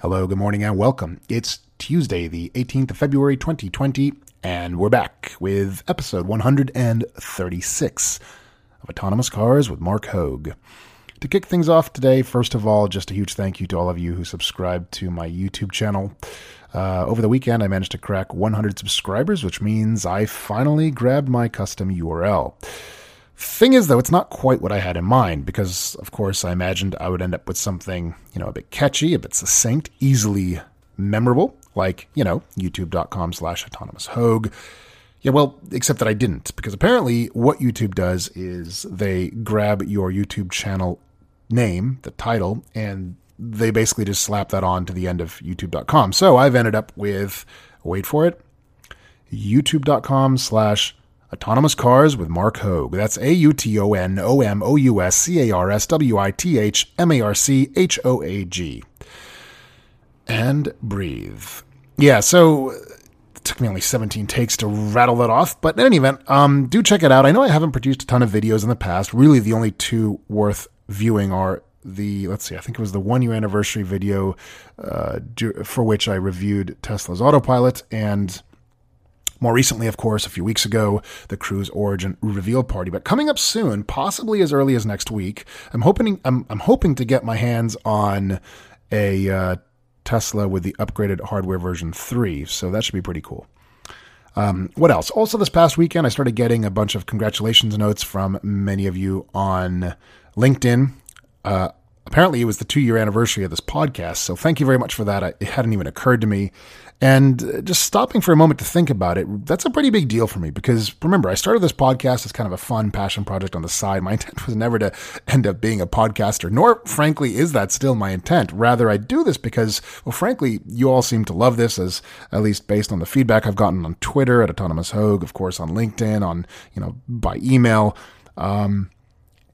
Hello, good morning, and welcome. It's Tuesday, the 18th of February, 2020, and we're back with episode 136 of Autonomous Cars with Marc Hoag. To kick things off today, first of all, just a huge thank you to all of you who subscribed to my YouTube channel. Uh, over the weekend, I managed to crack 100 subscribers, which means I finally grabbed my custom URL. Thing is, though, it's not quite what I had in mind because, of course, I imagined I would end up with something, you know, a bit catchy, a bit succinct, easily memorable, like, you know, youtube.com slash autonomous hoag. Yeah, well, except that I didn't, because apparently what YouTube does is they grab your YouTube channel name, the title, and they basically just slap that on to the end of youtube.com. So I've ended up with, wait for it, youtube.com slash Autonomous Cars with Marc Hoag. That's A U T O N O M O U S C A R S W I T H M A R C H O A G. And breathe. Yeah, so it took me only 17 takes to rattle that off, but in any event, um, do check it out. I know I haven't produced a ton of videos in the past. Really, the only two worth viewing are the let's see, I think it was the one year anniversary video uh, for which I reviewed Tesla's autopilot and more recently, of course, a few weeks ago, the Cruise Origin reveal party. But coming up soon, possibly as early as next week, I'm hoping I'm, I'm hoping to get my hands on a uh, Tesla with the upgraded hardware version three. So that should be pretty cool. Um, what else? Also, this past weekend, I started getting a bunch of congratulations notes from many of you on LinkedIn. Uh, apparently, it was the two year anniversary of this podcast. So, thank you very much for that. It hadn't even occurred to me. And just stopping for a moment to think about it, that's a pretty big deal for me because remember, I started this podcast as kind of a fun passion project on the side. My intent was never to end up being a podcaster, nor frankly is that still my intent. Rather, I do this because, well, frankly, you all seem to love this as at least based on the feedback I've gotten on Twitter at Autonomous Hoag, of course, on LinkedIn, on, you know, by email. Um,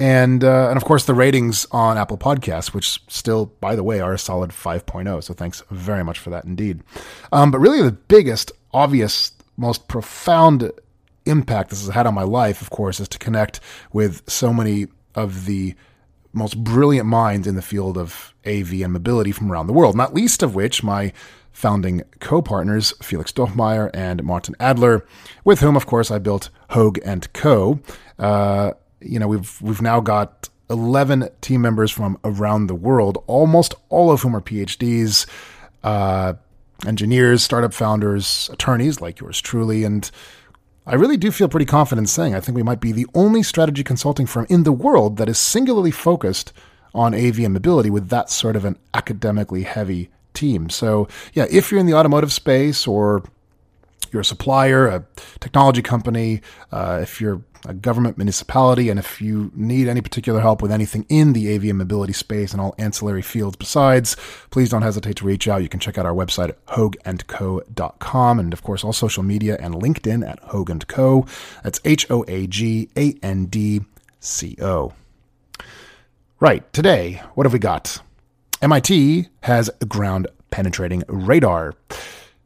and uh, and of course the ratings on Apple Podcasts, which still, by the way, are a solid 5.0. So thanks very much for that indeed. Um, but really, the biggest, obvious, most profound impact this has had on my life, of course, is to connect with so many of the most brilliant minds in the field of AV and mobility from around the world. Not least of which my founding co-partners Felix Dochmeyer and Martin Adler, with whom, of course, I built Hoag and Co. Uh, you know, we've we've now got 11 team members from around the world, almost all of whom are PhDs, uh, engineers, startup founders, attorneys like yours truly. And I really do feel pretty confident saying I think we might be the only strategy consulting firm in the world that is singularly focused on AV and mobility with that sort of an academically heavy team. So, yeah, if you're in the automotive space or you're a supplier, a technology company, uh, if you're a government municipality, and if you need any particular help with anything in the AV mobility space and all ancillary fields besides, please don't hesitate to reach out. You can check out our website at hoagandco.com and of course all social media and LinkedIn at Hoag and Co. That's H O A G A N D C O. Right, today, what have we got? MIT has ground penetrating radar.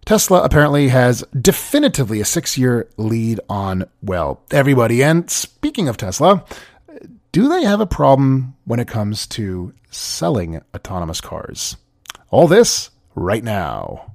Tesla apparently has definitively a six year lead on, well, everybody. And speaking of Tesla, do they have a problem when it comes to selling autonomous cars? All this right now.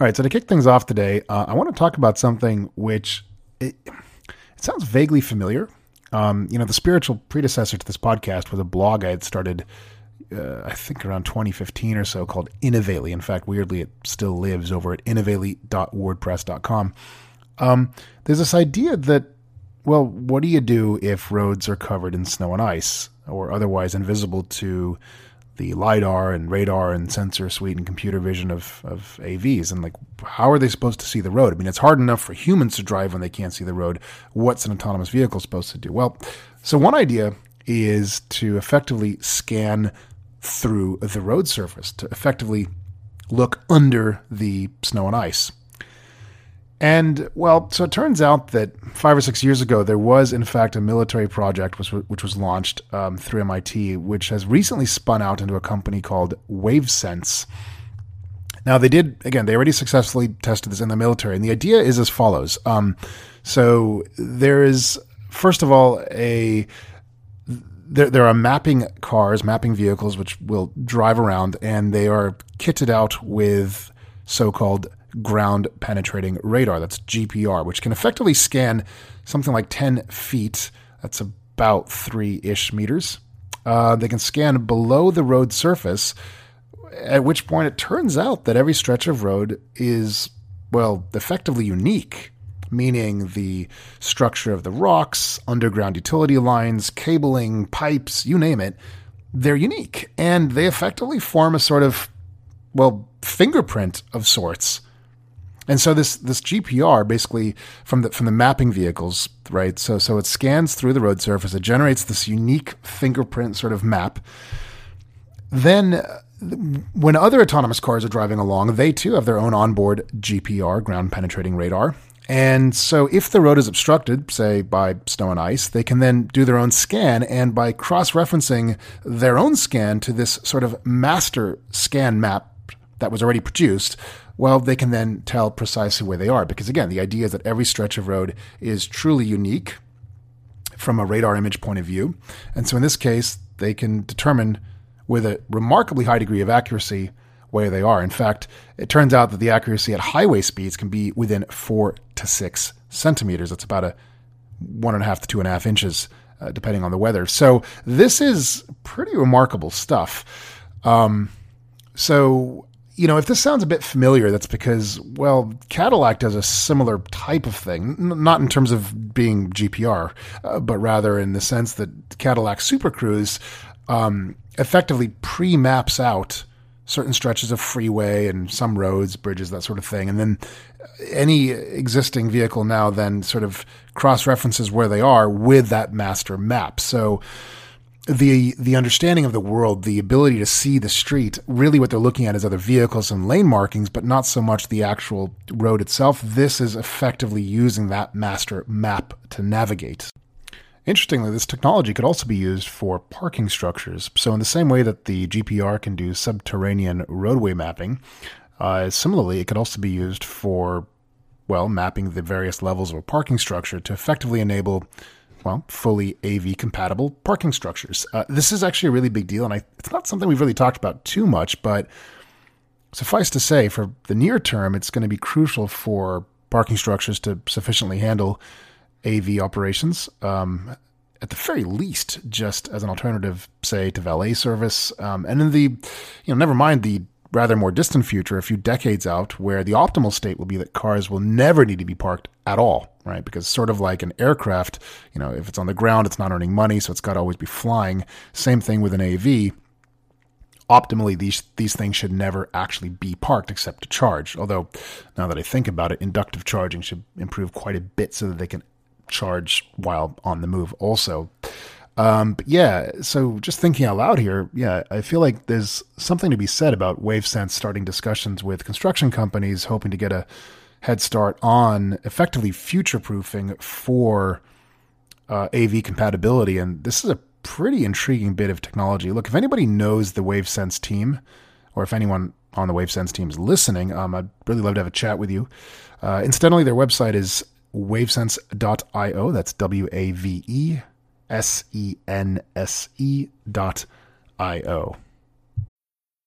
All right, so to kick things off today, uh, I want to talk about something which it, it sounds vaguely familiar. Um, you know, the spiritual predecessor to this podcast was a blog I had started, uh, I think around 2015 or so, called Innovately. In fact, weirdly, it still lives over at innovately.wordpress.com. Um, there's this idea that, well, what do you do if roads are covered in snow and ice or otherwise invisible to the lidar and radar and sensor suite and computer vision of, of AVs. And like, how are they supposed to see the road? I mean, it's hard enough for humans to drive when they can't see the road. What's an autonomous vehicle supposed to do? Well, so one idea is to effectively scan through the road surface, to effectively look under the snow and ice. And well, so it turns out that five or six years ago, there was in fact a military project which, which was launched um, through MIT, which has recently spun out into a company called WaveSense. Now, they did, again, they already successfully tested this in the military. And the idea is as follows. Um, so there is, first of all, a there, there are mapping cars, mapping vehicles, which will drive around, and they are kitted out with so called ground penetrating radar. That's GPR, which can effectively scan something like 10 feet. That's about three ish meters. Uh, they can scan below the road surface, at which point it turns out that every stretch of road is, well, effectively unique, meaning the structure of the rocks, underground utility lines, cabling, pipes, you name it, they're unique. And they effectively form a sort of, well, fingerprint of sorts and so this this GPR basically from the from the mapping vehicles, right? So so it scans through the road surface, it generates this unique fingerprint sort of map. Then uh, when other autonomous cars are driving along, they too have their own onboard GPR, ground penetrating radar. And so if the road is obstructed, say by snow and ice, they can then do their own scan. And by cross referencing their own scan to this sort of master scan map that was already produced, well, they can then tell precisely where they are. Because again, the idea is that every stretch of road is truly unique from a radar image point of view. And so in this case, they can determine with a remarkably high degree of accuracy where they are. In fact, it turns out that the accuracy at highway speeds can be within four to six centimeters. That's about a one and a half to two and a half inches, uh, depending on the weather. So this is pretty remarkable stuff. Um, so you know, if this sounds a bit familiar, that's because, well, Cadillac does a similar type of thing, N- not in terms of being GPR, uh, but rather in the sense that Cadillac Super Cruise um, effectively pre maps out certain stretches of freeway and some roads, bridges, that sort of thing. And then any existing vehicle now then sort of cross references where they are with that master map. So, the the understanding of the world, the ability to see the street, really what they're looking at is other vehicles and lane markings, but not so much the actual road itself. This is effectively using that master map to navigate. Interestingly, this technology could also be used for parking structures. So, in the same way that the GPR can do subterranean roadway mapping, uh, similarly, it could also be used for, well, mapping the various levels of a parking structure to effectively enable well, fully AV compatible parking structures. Uh, this is actually a really big deal, and I, it's not something we've really talked about too much, but suffice to say, for the near term, it's going to be crucial for parking structures to sufficiently handle AV operations. Um, at the very least, just as an alternative, say, to valet service, um, and in the, you know, never mind the rather more distant future, a few decades out, where the optimal state will be that cars will never need to be parked at all, right? Because sort of like an aircraft, you know, if it's on the ground, it's not earning money, so it's got to always be flying. Same thing with an AV. Optimally, these these things should never actually be parked except to charge. Although, now that I think about it, inductive charging should improve quite a bit so that they can charge while on the move also. Um, but yeah, so just thinking out loud here, yeah, I feel like there's something to be said about WaveSense starting discussions with construction companies hoping to get a head start on effectively future proofing for uh, AV compatibility. And this is a pretty intriguing bit of technology. Look, if anybody knows the WaveSense team, or if anyone on the WaveSense team is listening, um, I'd really love to have a chat with you. Uh, incidentally, their website is wavesense.io. That's W A V E S E N S E dot I O.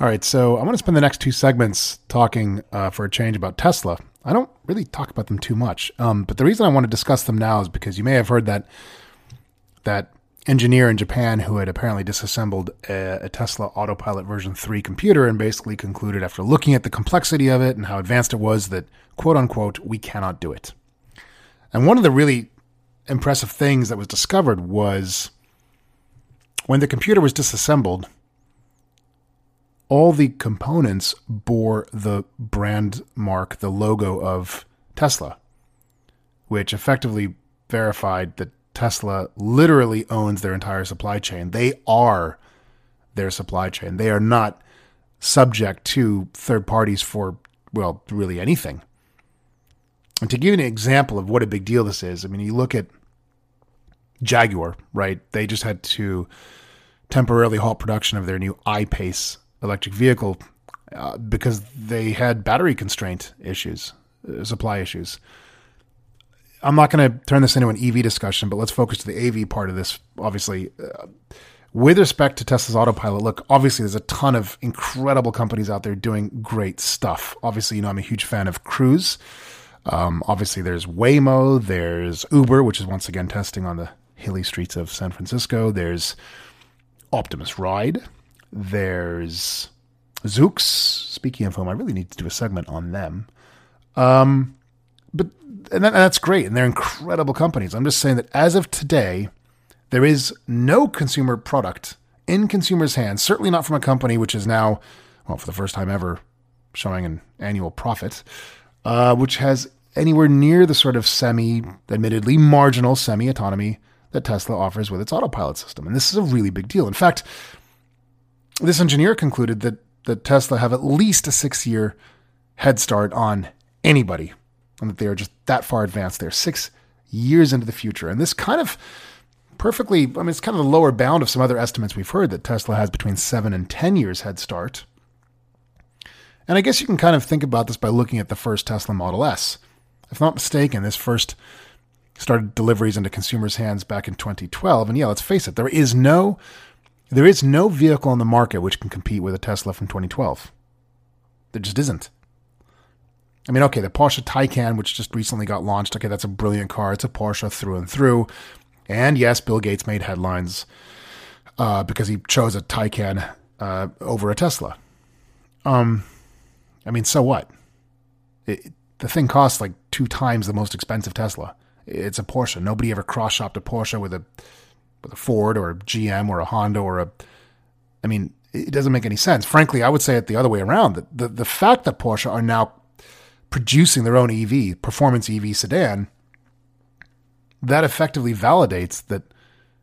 All right, so I want to spend the next two segments talking uh, for a change about Tesla. I don't really talk about them too much, um, but the reason I want to discuss them now is because you may have heard that that engineer in Japan who had apparently disassembled a, a, Tesla Autopilot version 3 computer and basically concluded after looking at the complexity of it and how advanced it was that, quote unquote, we cannot do it. And one of the really impressive things that was discovered was when the computer was disassembled, all the components bore the brand mark, the logo of Tesla, which effectively verified that Tesla literally owns their entire supply chain. They are their supply chain. They are not subject to third parties for, well, really anything. And to give you an example of what a big deal this is, I mean, you look at Jaguar, right? They just had to temporarily halt production of their new I-Pace electric vehicle uh, because they had battery constraint issues, uh, supply issues. I'm not going to turn this into an EV discussion, but let's focus to the AV part of this. Obviously, uh, with respect to Tesla's autopilot, look, obviously there's a ton of incredible companies out there doing great stuff. Obviously, you know I'm a huge fan of Cruise. Um, obviously, there's Waymo, there's Uber, which is once again testing on the hilly streets of San Francisco. There's Optimus Ride. There's Zoox. Speaking of whom, I really need to do a segment on them. Um, but and, that, and that's great, and they're incredible companies. I'm just saying that as of today, there is no consumer product in consumers' hands. Certainly not from a company which is now, well, for the first time ever, showing an annual profit, uh, which has anywhere near the sort of semi, admittedly marginal semi autonomy that Tesla offers with its autopilot system. And this is a really big deal. In fact, this engineer concluded that, that Tesla have at least a six year head start on anybody and that they are just that far advanced. They're six years into the future. And this kind of perfectly, I mean, it's kind of the lower bound of some other estimates we've heard that Tesla has between seven and 10 years head start. And I guess you can kind of think about this by looking at the first Tesla Model S. If not mistaken, this first started deliveries into consumers' hands back in 2012. And yeah, let's face it, there is no there is no vehicle on the market which can compete with a Tesla from 2012. There just isn't. I mean, okay, the Porsche Taycan, which just recently got launched, okay, that's a brilliant car. It's a Porsche through and through. And yes, Bill Gates made headlines uh, because he chose a Taycan uh, over a Tesla. Um, I mean, so what? It, the thing costs like two times the most expensive Tesla. It's a Porsche. Nobody ever cross shopped a Porsche with a with a Ford or a GM or a Honda or a. I mean, it doesn't make any sense. Frankly, I would say it the other way around. The, the, the fact that Porsche are now producing their own EV, performance EV sedan, that effectively validates that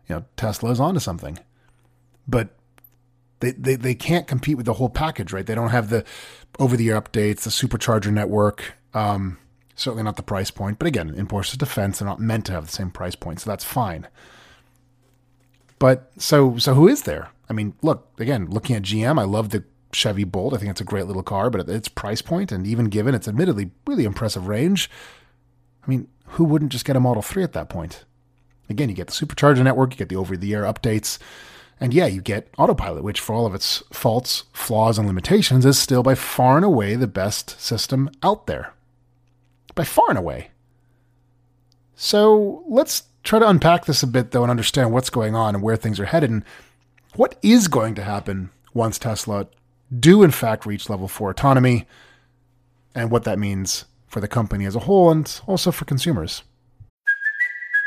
you know Tesla is onto something. But they, they, they can't compete with the whole package, right? They don't have the over the air updates, the supercharger network, um, certainly not the price point. But again, in Porsche's defense, they're not meant to have the same price point, so that's fine. But so so who is there? I mean, look again, looking at GM, I love the Chevy Bolt. I think it's a great little car, but at its price point and even given its admittedly really impressive range, I mean, who wouldn't just get a Model 3 at that point? Again, you get the supercharger network, you get the over the air updates, and yeah, you get autopilot, which for all of its faults, flaws, and limitations is still by far and away the best system out there. By far and away. So let's try to unpack this a bit, though, and understand what's going on and where things are headed and what is going to happen once Tesla do in fact reach level 4 autonomy and what that means for the company as a whole and also for consumers.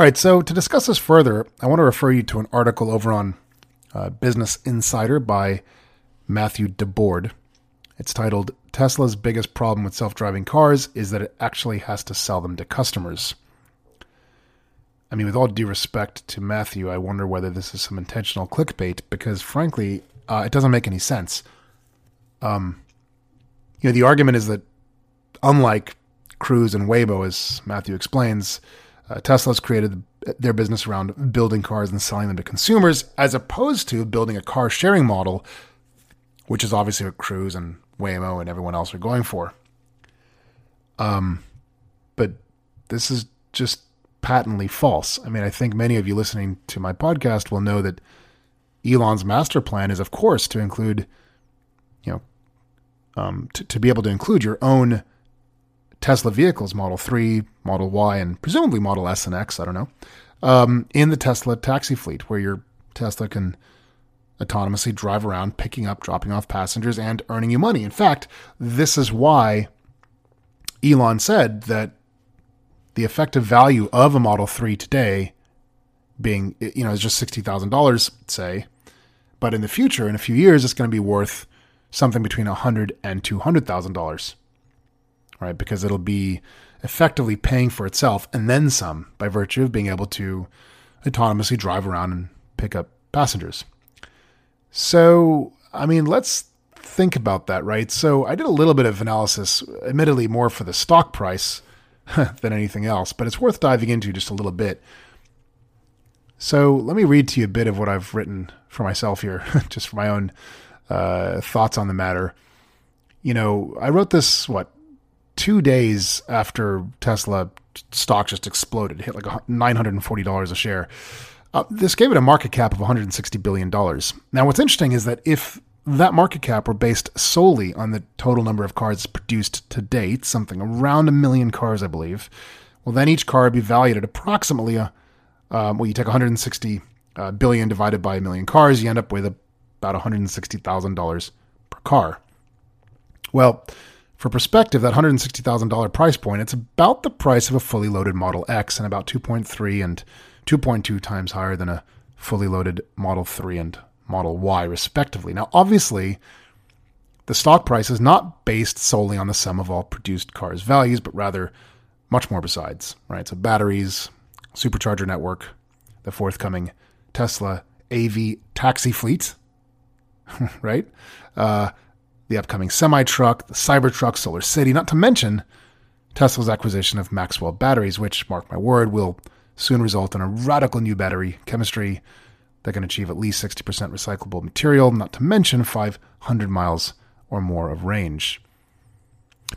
All right, so to discuss this further, I want to refer you to an article over on uh, Business Insider by Matthew DeBord. It's titled Tesla's Biggest Problem with Self Driving Cars is that it actually has to sell them to customers. I mean, with all due respect to Matthew, I wonder whether this is some intentional clickbait because, frankly, uh, it doesn't make any sense. Um, you know, the argument is that unlike Cruise and Waymo, as Matthew explains, uh, Tesla's created their business around building cars and selling them to consumers, as opposed to building a car sharing model, which is obviously what Cruise and Waymo and everyone else are going for. Um, but this is just patently false. I mean, I think many of you listening to my podcast will know that Elon's master plan is, of course, to include, you know, um, to, to be able to include your own Tesla vehicles, Model 3, Model Y, and presumably Model S and X, I don't know, um, in the Tesla taxi fleet, where your Tesla can autonomously drive around, picking up, dropping off passengers, and earning you money. In fact, this is why Elon said that the effective value of a Model 3 today being, you know, is just $60,000, say, but in the future, in a few years, it's going to be worth something between $100 and $200,000, right? Because it'll be effectively paying for itself and then some by virtue of being able to autonomously drive around and pick up passengers. So, I mean, let's think about that, right? So, I did a little bit of analysis, admittedly more for the stock price than anything else, but it's worth diving into just a little bit. So, let me read to you a bit of what I've written for myself here, just for my own uh, thoughts on the matter. You know, I wrote this, what, two days after Tesla stock just exploded, hit like $940 a share. Uh, this gave it a market cap of $160 billion. Now, what's interesting is that if that market cap were based solely on the total number of cars produced to date, something around a million cars, I believe, well, then each car would be valued at approximately a, um, well, you take 160 uh, billion divided by a million cars, you end up with about $160,000 per car. Well, for perspective, that $160,000 price point, it's about the price of a fully loaded Model X and about 2.3 and 2.2 times higher than a fully loaded Model 3 and Model Y, respectively. Now, obviously, the stock price is not based solely on the sum of all produced cars' values, but rather much more besides, right? So, batteries, supercharger network, the forthcoming Tesla AV taxi fleet, right? Uh, the upcoming semi truck, the Cybertruck, Solar City, not to mention Tesla's acquisition of Maxwell batteries, which, mark my word, will soon result in a radical new battery chemistry that can achieve at least 60% recyclable material, not to mention 500 miles or more of range.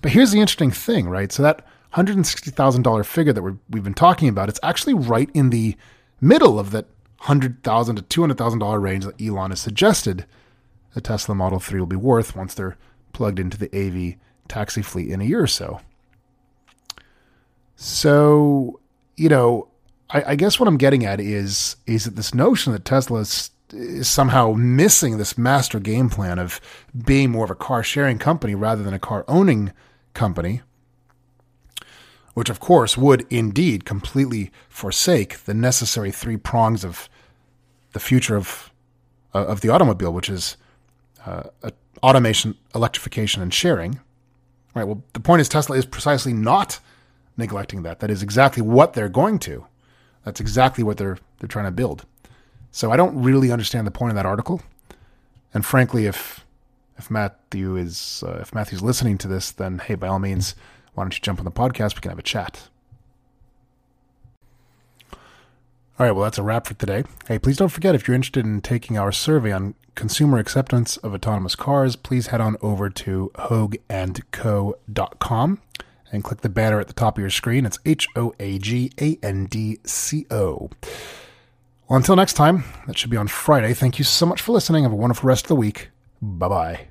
But here's the interesting thing, right? So that $160,000 figure that we have been talking about, it's actually right in the middle of that 100,000 to $200,000 range that Elon has suggested the Tesla Model 3 will be worth once they're plugged into the AV taxi fleet in a year or so. So, you know, I, I guess what I'm getting at is is that this notion that Tesla is, is somehow missing this master game plan of being more of a car sharing company rather than a car owning company, which of course would indeed completely forsake the necessary three prongs of the future of uh, of the automobile, which is uh, automation, electrification, and sharing. Right. Well, the point is Tesla is precisely not neglecting that. That is exactly what they're going to. That's exactly what they're they're trying to build. So I don't really understand the point of that article. And frankly, if if Matthew is uh, if Matthew's listening to this, then hey, by all means, why don't you jump on the podcast? We can have a chat. All right, well, that's a wrap for today. Hey, please don't forget if you're interested in taking our survey on consumer acceptance of autonomous cars, please head on over to hoagandco.com and click the banner at the top of your screen. It's H O A G A N D C O. Well, until next time, that should be on Friday. Thank you so much for listening. Have a wonderful rest of the week. Bye bye.